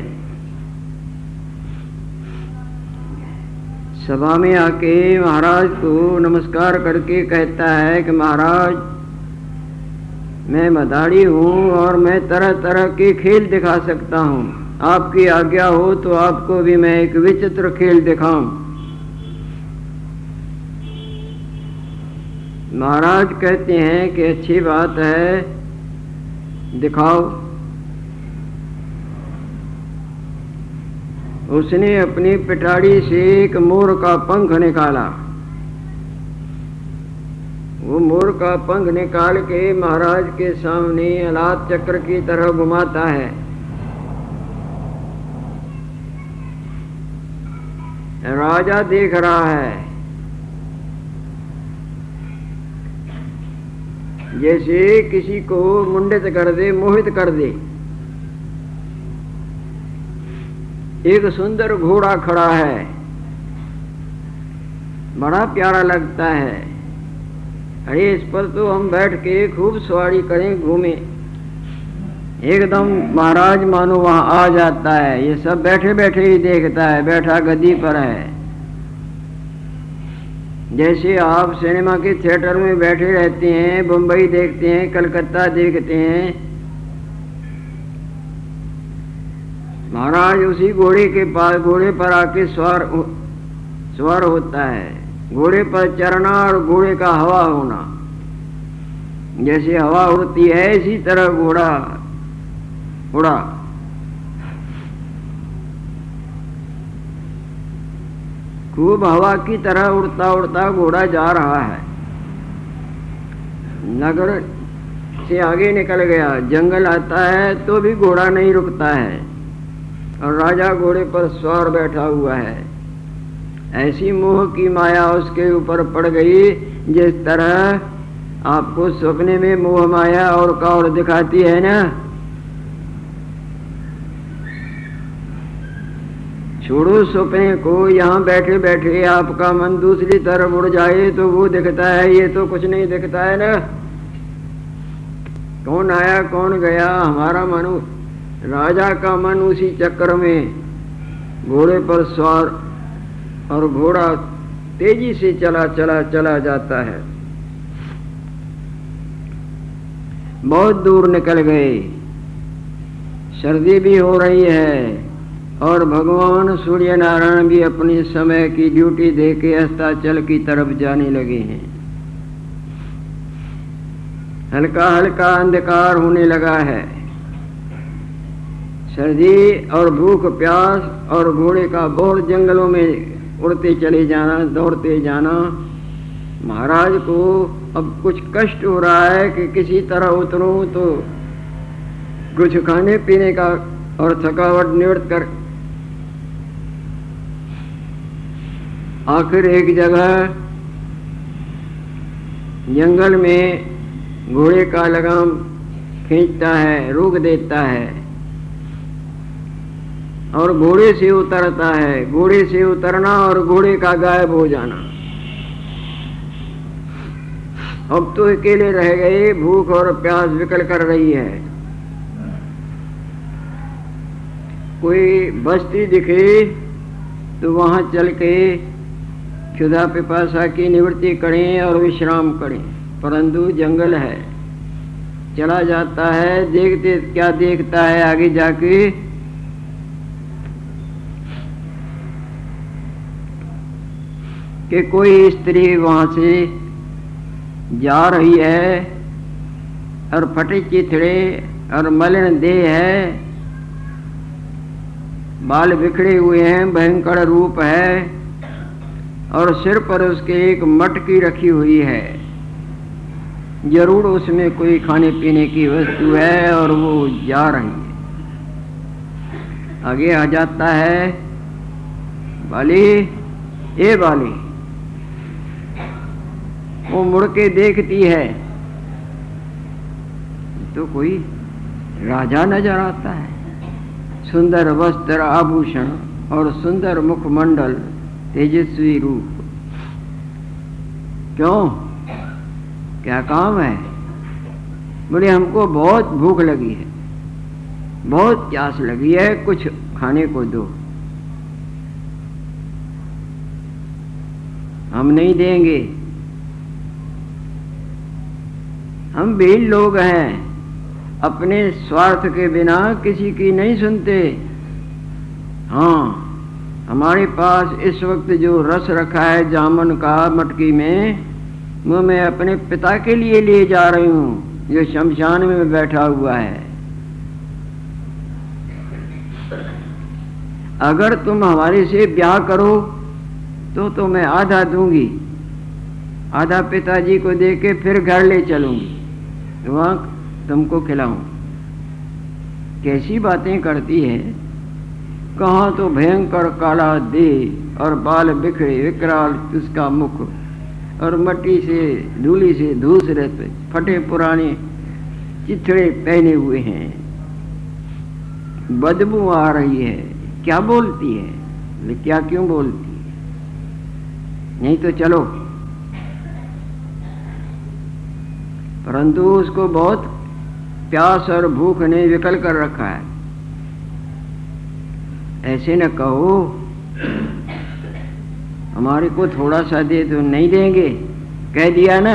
सभा में आके महाराज को नमस्कार करके कहता है कि महाराज, मैं मदारी हूँ और मैं तरह तरह के खेल दिखा सकता हूँ। आपकी आज्ञा हो तो आपको भी मैं एक विचित्र खेल दिखाऊँ। महाराज कहते हैं कि अच्छी बात है, दिखाओ। उसने अपनी पिटाड़ी से एक मोर का पंख निकाला। वो मोर का पंख निकाल के महाराज के सामने अलाद चक्र की तरह घुमाता है। राजा देख रहा है। जैसे किसी को मुंडित कर दे, मोहित कर दे। एक सुंदर घोड़ा खड़ा है। बड़ा प्यारा लगता है। अरे इस पर तो हम बैठ के खूब सवारी करें, घूमें। एकदम महाराज मानो वहाँ आ जाता है। ये सब बैठे बैठे ही देखता है, बैठा गद्दी पर है। जैसे आप सिनेमा के थिएटर में बैठे रहते हैं बम्बई देखते हैं, कलकत्ता देखते हैं, महाराज उसी घोड़े के पास, घोड़े पर आके स्वर स्वर होता है। घोड़े पर चढ़ना और घोड़े का हवा होना। जैसे हवा उड़ती है, इसी तरह घोड़ा उड़ा। खूब हवा की तरह उड़ता उड़ता घोड़ा जा रहा है। नगर से आगे निकल गया। जंगल आता है तो भी घोड़ा नहीं रुकता है। और राजा घोड़े पर सवार बैठा हुआ है। ऐसी मोह की माया उसके ऊपर पड़ गई, जिस तरह आपको सपने में मोह माया और का दिखाती है ना? छोड़ो सपने को, यहाँ बैठे बैठे आपका मन दूसरी तरफ़ उड़ जाए तो वो दिखता है, ये तो कुछ नहीं दिखता है ना। कौन आया, कौन गया, हमारा मन, राजा का मन उसी चक्कर में, घोड़े पर सवार और घोड़ा तेज़ी से चला चला चला जाता है। बहुत दूर निकल गए। सर्दी भी हो रही है। और भगवान सूर्य नारायण भी अपने समय की ड्यूटी दे के अस्ताचल की तरफ़ जाने लगे हैं। हल्का हल्का अंधकार होने लगा है। सर्दी और भूख, प्यास और घोड़े का बोर जंगलों में उड़ते चले जाना, दौड़ते जाना, महाराज को अब कुछ कष्ट हो रहा है कि किसी तरह उतरूं तो कुछ खाने पीने का और थकावट निवृत्त कर आखिर एक जगह जंगल में घोड़े का लगाम खींचता है रोक देता है और घोड़े से उतरता है। घोड़े से उतरना और घोड़े का गायब हो जाना। अब तो अकेले रह गए, भूख और प्यास विकल कर रही है। कोई बस्ती दिखे तो वहाँ चल के क्षुधा पिपासा की निवृत्ति करें और विश्राम करें। परंतु जंगल है। चला जाता है, देखते, क्या देखता है आगे जाके? कि कोई स्त्री वहाँ से जा रही है और फटे चिथड़े और मलिन देह है। बाल बिखरे हुए हैं, भयंकर रूप है। और सिर पर उसके एक मटकी रखी हुई है। ज़रूर उसमें कोई खाने पीने की वस्तु है और वो जा रही है। आगे आ जाता है, बाली, ए बाली, वो मुड़ के देखती है। तो कोई राजा नज़र आता है। सुंदर वस्त्र आभूषण और सुंदर मुखमंडल तेजस्वी रूप। क्यों? क्या काम है? बोले, हमको बहुत भूख लगी है। बहुत प्यास लगी है, कुछ खाने को दो। हम नहीं देंगे। हम भी लोग हैं। अपने स्वार्थ के बिना किसी की नहीं सुनते। हाँ हमारे पास इस वक्त जो रस रखा है जामन का मटकी में, वो मैं अपने पिता के लिए ले जा रही हूँ। जो शमशान में बैठा हुआ है। अगर तुम हमारे से ब्याह करो तो तो मैं आधा दूँगी। आधा पिताजी को दे के फिर घर ले चलूँगी। वहाँ तुमको खिलाऊं। कैसी बातें करती है? कहा तो भयंकर काला दे और बाल बिखरे, विकराल उसका मुख और मट्टी से, धूली से धूस रहते फटे पुराने चिथड़े पहने हुए हैं। बदबू आ रही है। क्या बोलती है? क्या क्यों बोलती है? नहीं तो चलो। परंतु उसको बहुत प्यास और भूख ने विकल कर रखा है। ऐसे न कहो। हमारे को थोड़ा सा दे तो नहीं देंगे। कह दिया ना।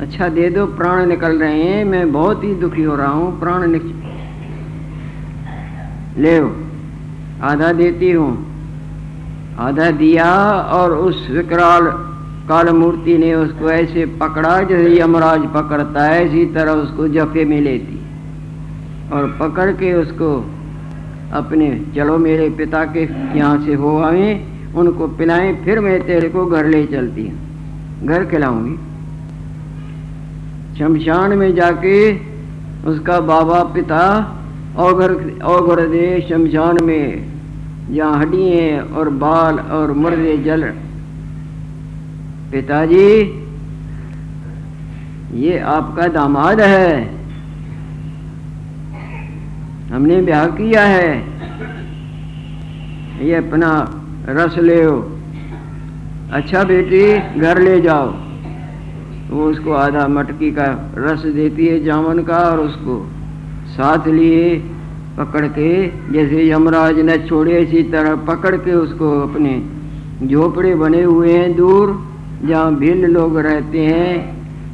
अच्छा दे दो, प्राण निकल रहे हैं। मैं बहुत ही दुखी हो रहा हूँ, प्राण निक ले आधा देती हूँ। आधा दिया और उस विकराल काल मूर्ति ने उसको ऐसे पकड़ा जैसे यमराज पकड़ता है, इसी तरह उसको जफे में लेती। और पकड़ के उसको अपने चलो मेरे पिता के यहाँ से हो आए उनको पिलाएँ, फिर मैं तेरे को घर ले चलती हूँ। घर खिलाऊँगी। शमशान में जाके उसका बाबा, पिता और घर और घर दे शमशान में जहाँ हड्डियाँ और बाल और मुर्दे जल पिताजी, ये आपका दामाद है। हमने ब्याह किया है। ये अपना रस ले अच्छा बेटी, घर ले जाओ। वो उसको आधा मटकी का रस देती है जामन का और उसको साथ लिए पकड़ के, जैसे यमराज ने छोड़े, इसी तरह पकड़ के उसको अपने झोपड़े बने हुए हैं दूर, जहाँ भिल लोग रहते हैं।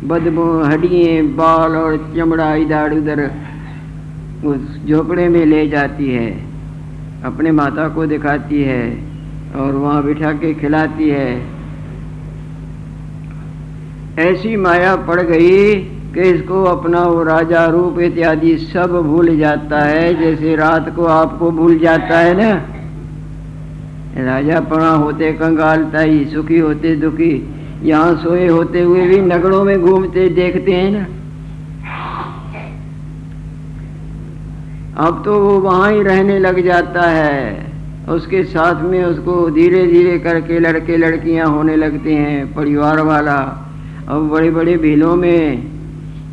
बदबू हड्डिए बाल और चमड़ा इधर उधर उस झोपड़े में ले जाती है, अपने माता को दिखाती है और वहाँ बिठा के खिलाती है। ऐसी माया पड़ गई कि इसको अपना वो राजा रूप इत्यादि सब भूल जाता है, जैसे रात को आपको भूल जाता है ना? राजा पड़ा होते कंगालता ही सुखी होते दुखी, यहाँ सोए होते हुए भी नगरों में घूमते देखते हैं ना? अब तो वो वहाँ ही रहने लग जाता है। उसके साथ में उसको धीरे धीरे करके लड़के लड़कियाँ होने लगते हैं, परिवार वाला। अब बड़े बड़े भीलों में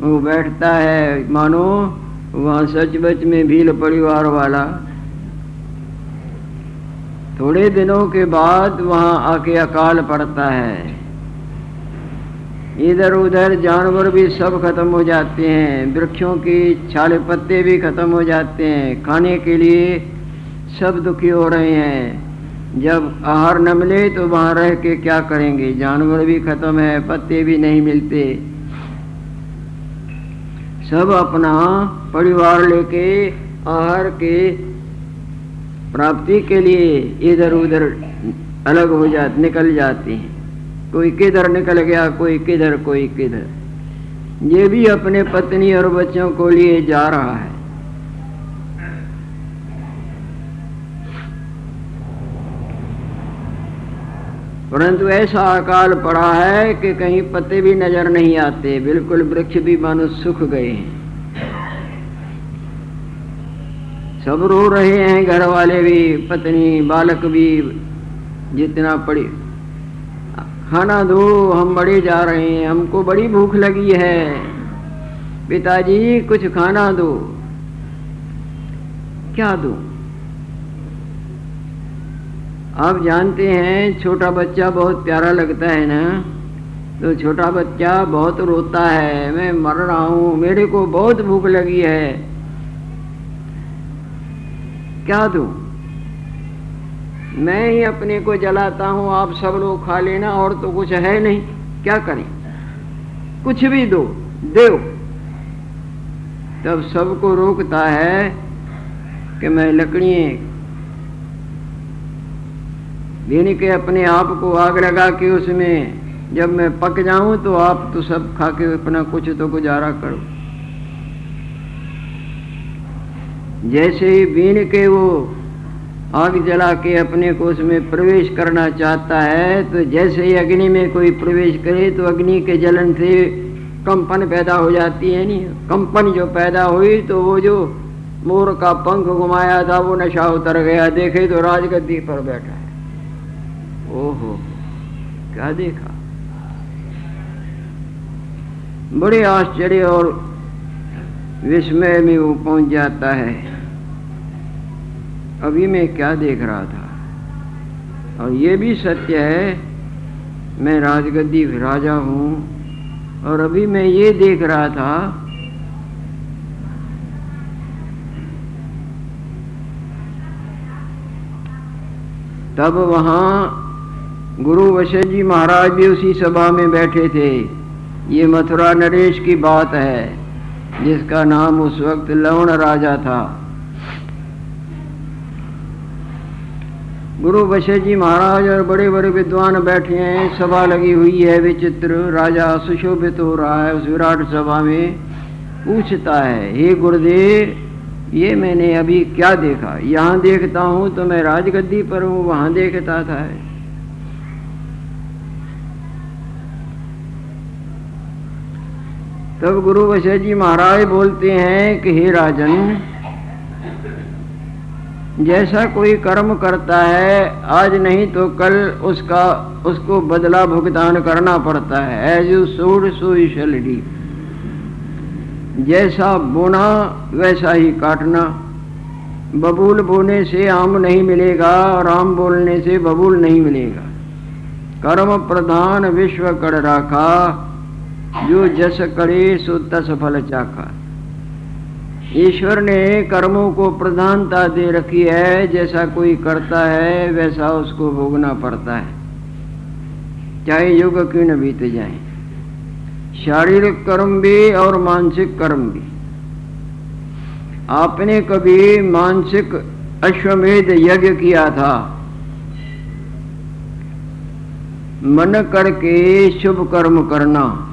वो बैठता है। मानो वहाँ सच बच में भील परिवार वाला। थोड़े दिनों के बाद वहाँ आके अकाल पड़ता है। इधर उधर जानवर भी सब खत्म हो जाते हैं, वृक्षों के छाले पत्ते भी खत्म हो जाते हैं, खाने के लिए सब दुखी हो रहे हैं। जब आहार न मिले तो वहाँ रह के क्या करेंगे? जानवर भी खत्म है, पत्ते भी नहीं मिलते। सब अपना परिवार लेके आहार के प्राप्ति के लिए इधर उधर अलग हो जाते निकल जाते हैं। कोई किधर निकल गया, कोई किधर कोई किधर। ये भी अपने पत्नी और बच्चों को लिए जा रहा है। परंतु ऐसा अकाल पड़ा है कि कहीं पत्ते भी नज़र नहीं आते, बिल्कुल वृक्ष भी मानो सुख गए हैं। सब रो रहे हैं घर वाले भी, पत्नी, बालक भी जितना पड़ी खाना दो, हम बड़े जा रहे हैं, हमको बड़ी भूख लगी है। पिताजी, कुछ खाना दो। क्या दो? आप जानते हैं, छोटा बच्चा बहुत प्यारा लगता है ना? तो छोटा बच्चा बहुत रोता है, मैं मर रहा हूँ, मेरे को बहुत भूख लगी है। क्या दू? मैं ही अपने को जलाता हूँ, आप सब लोग खा लेना, और तो कुछ है नहीं। क्या करें? कुछ भी दो, देव। तब सबको रोकता है कि मैं लकड़ी देने के अपने आप को आग लगा के उसमें जब मैं पक जाऊँ तो आप तो सब खा के अपना कुछ तो गुजारा करो। जैसे ही बीन के वो आग जला के अपने को उसमें प्रवेश करना चाहता है तो जैसे ही अग्नि में कोई प्रवेश करे तो अग्नि के जलन से कंपन पैदा हो जाती है नहीं कंपन जो पैदा हुई तो वो जो मोर का पंख घुमाया था, वो नशा उतर गया। देखे तो राजगद्दी पर बैठा है। ओहो, क्या देखा? बड़े आश्चर्य और विस्मय में वो पहुँच जाता है। अभी मैं क्या देख रहा था? और ये भी सत्य है, मैं राजगद्दी राजा हूँ, और अभी मैं ये देख रहा था, तब वहाँ गुरु वशिष्ठ जी महाराज भी उसी सभा में बैठे थे। ये मथुरा नरेश की बात है, जिसका नाम उस वक्त लवण राजा था। गुरु बशे जी महाराज और बड़े बड़े विद्वान बैठे हैं। सभा लगी हुई है, विचित्र। राजा सुशोभित हो रहा है, उस विराट सभा में। पूछता है, हे गुरुदेव, ये मैंने अभी क्या देखा? यहाँ देखता हूँ तो मैं राजगद्दी पर हूँ, वहाँ देखता था। तब गुरु वशिष्ठ जी महाराज बोलते हैं कि, हे राजन जैसा कोई कर्म करता है, आज नहीं तो कल उसका, उसको बदला भुगतान करना पड़ता है। एज यू सोड सो डी जैसा बोना, वैसा ही काटना। बबूल बोने से आम नहीं मिलेगा और आम बोलने से बबूल नहीं मिलेगा। कर्म प्रधान विश्व कर राखा। जो जस करे, सो तस फल चाखा। ईश्वर ने कर्मों को प्रधानता दे रखी है, जैसा कोई करता है, वैसा उसको भोगना पड़ता है। चाहे युग क्यों न बीत जाए। शारीरिक कर्म भी और मानसिक कर्म भी। आपने कभी मानसिक अश्वमेध यज्ञ किया था? मन करके शुभ कर्म करना।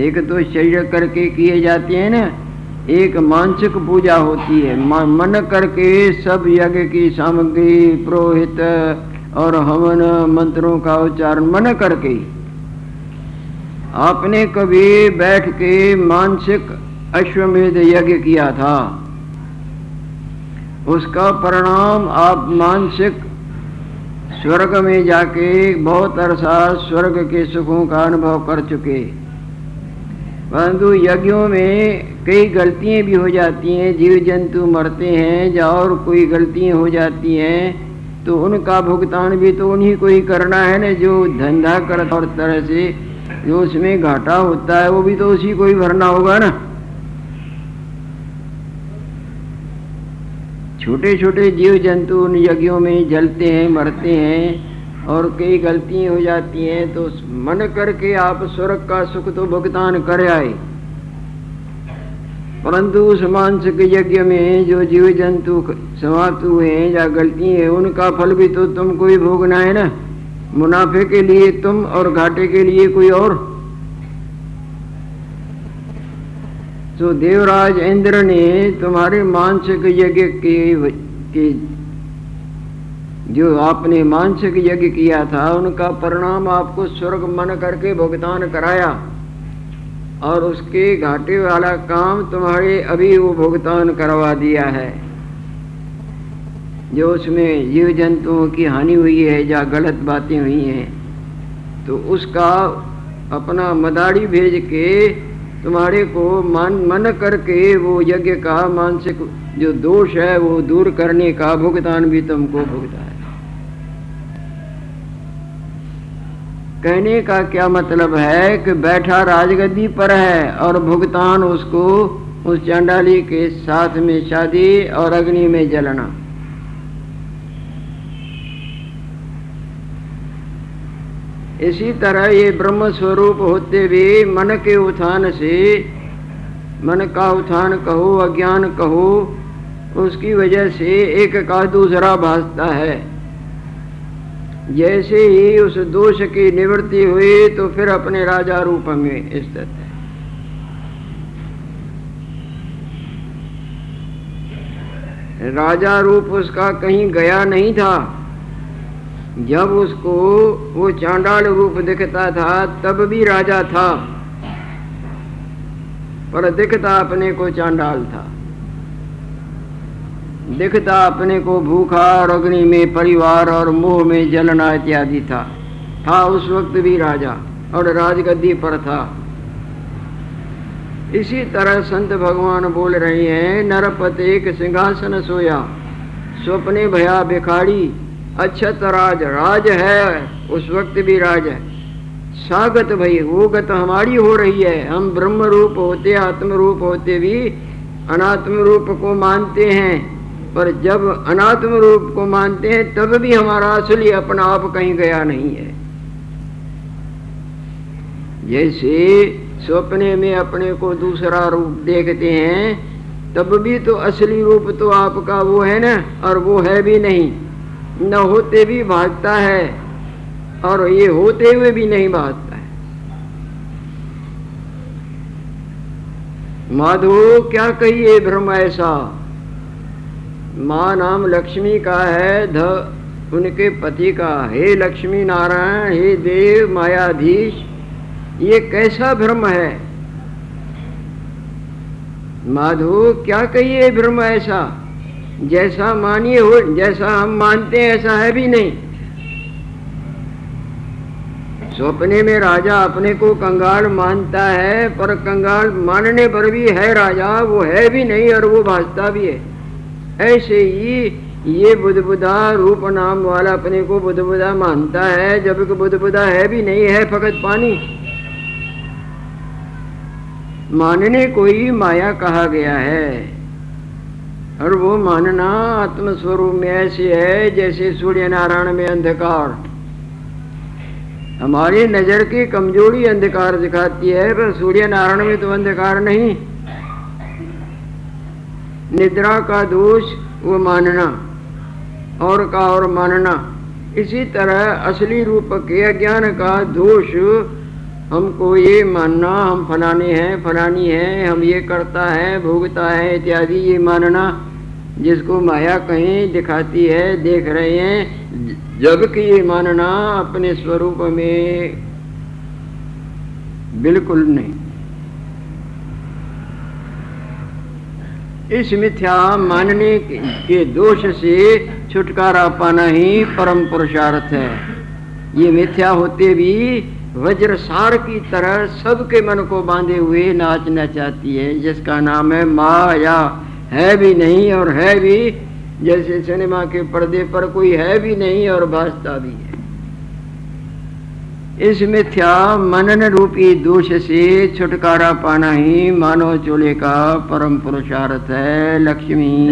एक तो शरीर करके किए जाते हैं ना एक मानसिक पूजा होती है। मन करके सब यज्ञ की सामग्री पुरोहित और हवन मंत्रों का उच्चारण मन करके। आपने कभी बैठ के मानसिक अश्वमेध यज्ञ किया था? उसका परिणाम आप मानसिक स्वर्ग में जाके बहुत अरसा स्वर्ग के सुखों का अनुभव कर चुके। परंतु यज्ञों में कई गलतियाँ भी हो जाती हैं। जीव जंतु मरते हैं, या और कोई गलतियाँ हो जाती हैं तो उनका भुगतान भी तो उन्हीं को ही करना है ना। जो धंधा कर और तरह से जो उसमें घाटा होता है, वो भी तो उसी को ही भरना होगा ना। छोटे छोटे जीव जंतु उन यज्ञों में जलते हैं, मरते हैं और कई गलतियाँ हो जाती हैं तो मन करके आप स्वर्ग का सुख तो भुगतान कर आए। परंतु उस मानसिक यज्ञ में जो जीव जंतु समाप्त हुए हैं या गलती है उनका फल भी तो तुमको ही भोगना है ना? मुनाफे के लिए तुम और घाटे के लिए कोई और? तो देवराज इंद्र ने तुम्हारे मानसिक यज्ञ के, के जो आपने मानसिक यज्ञ किया था, उनका परिणाम आपको स्वर्ग मन करके भुगतान कराया। और उसके घाटे वाला काम तुम्हारे अभी वो भुगतान करवा दिया है। जो उसमें जीव जंतुओं की हानि हुई है, या गलत बातें हुई हैं तो उसका अपना मदारी भेज के तुम्हारे को मन मन करके वो यज्ञ का मानसिक जो दोष है, वो दूर करने का भुगतान भी तुमको भुगता है। कहने का क्या मतलब है कि बैठा राजगद्दी पर है और भुगतान उसको उस चंडाली के साथ में शादी और अग्नि में जलना। इसी तरह ये ब्रह्म स्वरूप होते भी मन के उत्थान से, मन का उत्थान कहो, अज्ञान कहो, उसकी वजह से एक का दूसरा भासता है। जैसे ही उस दोष की निवृत्ति हुई तो फिर अपने राजा रूप में स्थित है। राजा रूप उसका कहीं गया नहीं था। जब उसको वो चांडाल रूप दिखता था, तब भी राजा था। पर दिखता अपने को चांडाल था। दिखता अपने को भूखा और अग्नि में परिवार और मोह में जलना इत्यादि था। था उस वक्त भी राजा और राजगद्दी पर था। इसी तरह संत भगवान बोल रहे हैं, नरपत एक सिंहासन सोया, स्वप्ने भया भिखाड़ी अच्छत राज राज है, उस वक्त भी राज है। स्वागत भाई वो गत हमारी हो रही है। हम ब्रह्म रूप होते आत्म रूप होते भी अनात्म रूप को मानते हैं। पर जब अनात्म रूप को मानते हैं, तब भी हमारा असली अपना आप कहीं गया नहीं है। जैसे सपने में अपने को दूसरा रूप देखते हैं, तब भी तो असली रूप तो आपका वो है ना, और वो है भी नहीं। न होते भी भागता है, और ये होते हुए भी नहीं भागता है। माधो, क्या कहिए भ्रम ऐसा? माँ नाम लक्ष्मी का है, ध उनके पति का। हे लक्ष्मी नारायण, हे देव मायाधीश, ये कैसा भ्रम है? माधो, क्या कहिए भ्रम ऐसा? जैसा मानिए हो, जैसा हम मानते हैं, ऐसा है भी नहीं। सपने में राजा अपने को कंगाल मानता है, पर कंगाल मानने पर भी है राजा, वो है भी नहीं और वो भाजता भी है। ऐसे ही ये बुद्धबुदा रूप नाम वाला अपने को बुद्धबुदा मानता है जबकि बुद्धबुदा है भी नहीं, है फकत पानी। मानने को ही माया कहा गया है। और वो मानना आत्म स्वरूप में ऐसे है, जैसे सूर्य नारायण में अंधकार। हमारी नज़र की कमज़ोरी अंधकार दिखाती है, पर सूर्य नारायण में तो अंधकार नहीं। निद्रा का दोष वो मानना, और का और मानना, इसी तरह असली रूप के अज्ञान का दोष हमको ये मानना, हम फलाने हैं, फलानी है, हम ये करता है, भोगता है इत्यादि ये मानना, जिसको माया कहीं दिखाती है, देख रहे हैं जबकि ये मानना अपने स्वरूप में बिल्कुल नहीं। इस मिथ्या मानने के दोष से छुटकारा पाना ही परम पुरुषार्थ है। ये मिथ्या होते भी वज्र सार की तरह सबके मन को बांधे हुए नाचना चाहती है, जिसका नाम है माया। है भी नहीं और है भी, जैसे सिनेमा के पर्दे पर कोई है भी नहीं और भाजता भी है। इस मिथ्या मनन रूपी दोष से छुटकारा पाना ही मानव चोले का परम पुरुषार्थ है, लक्ष्मी।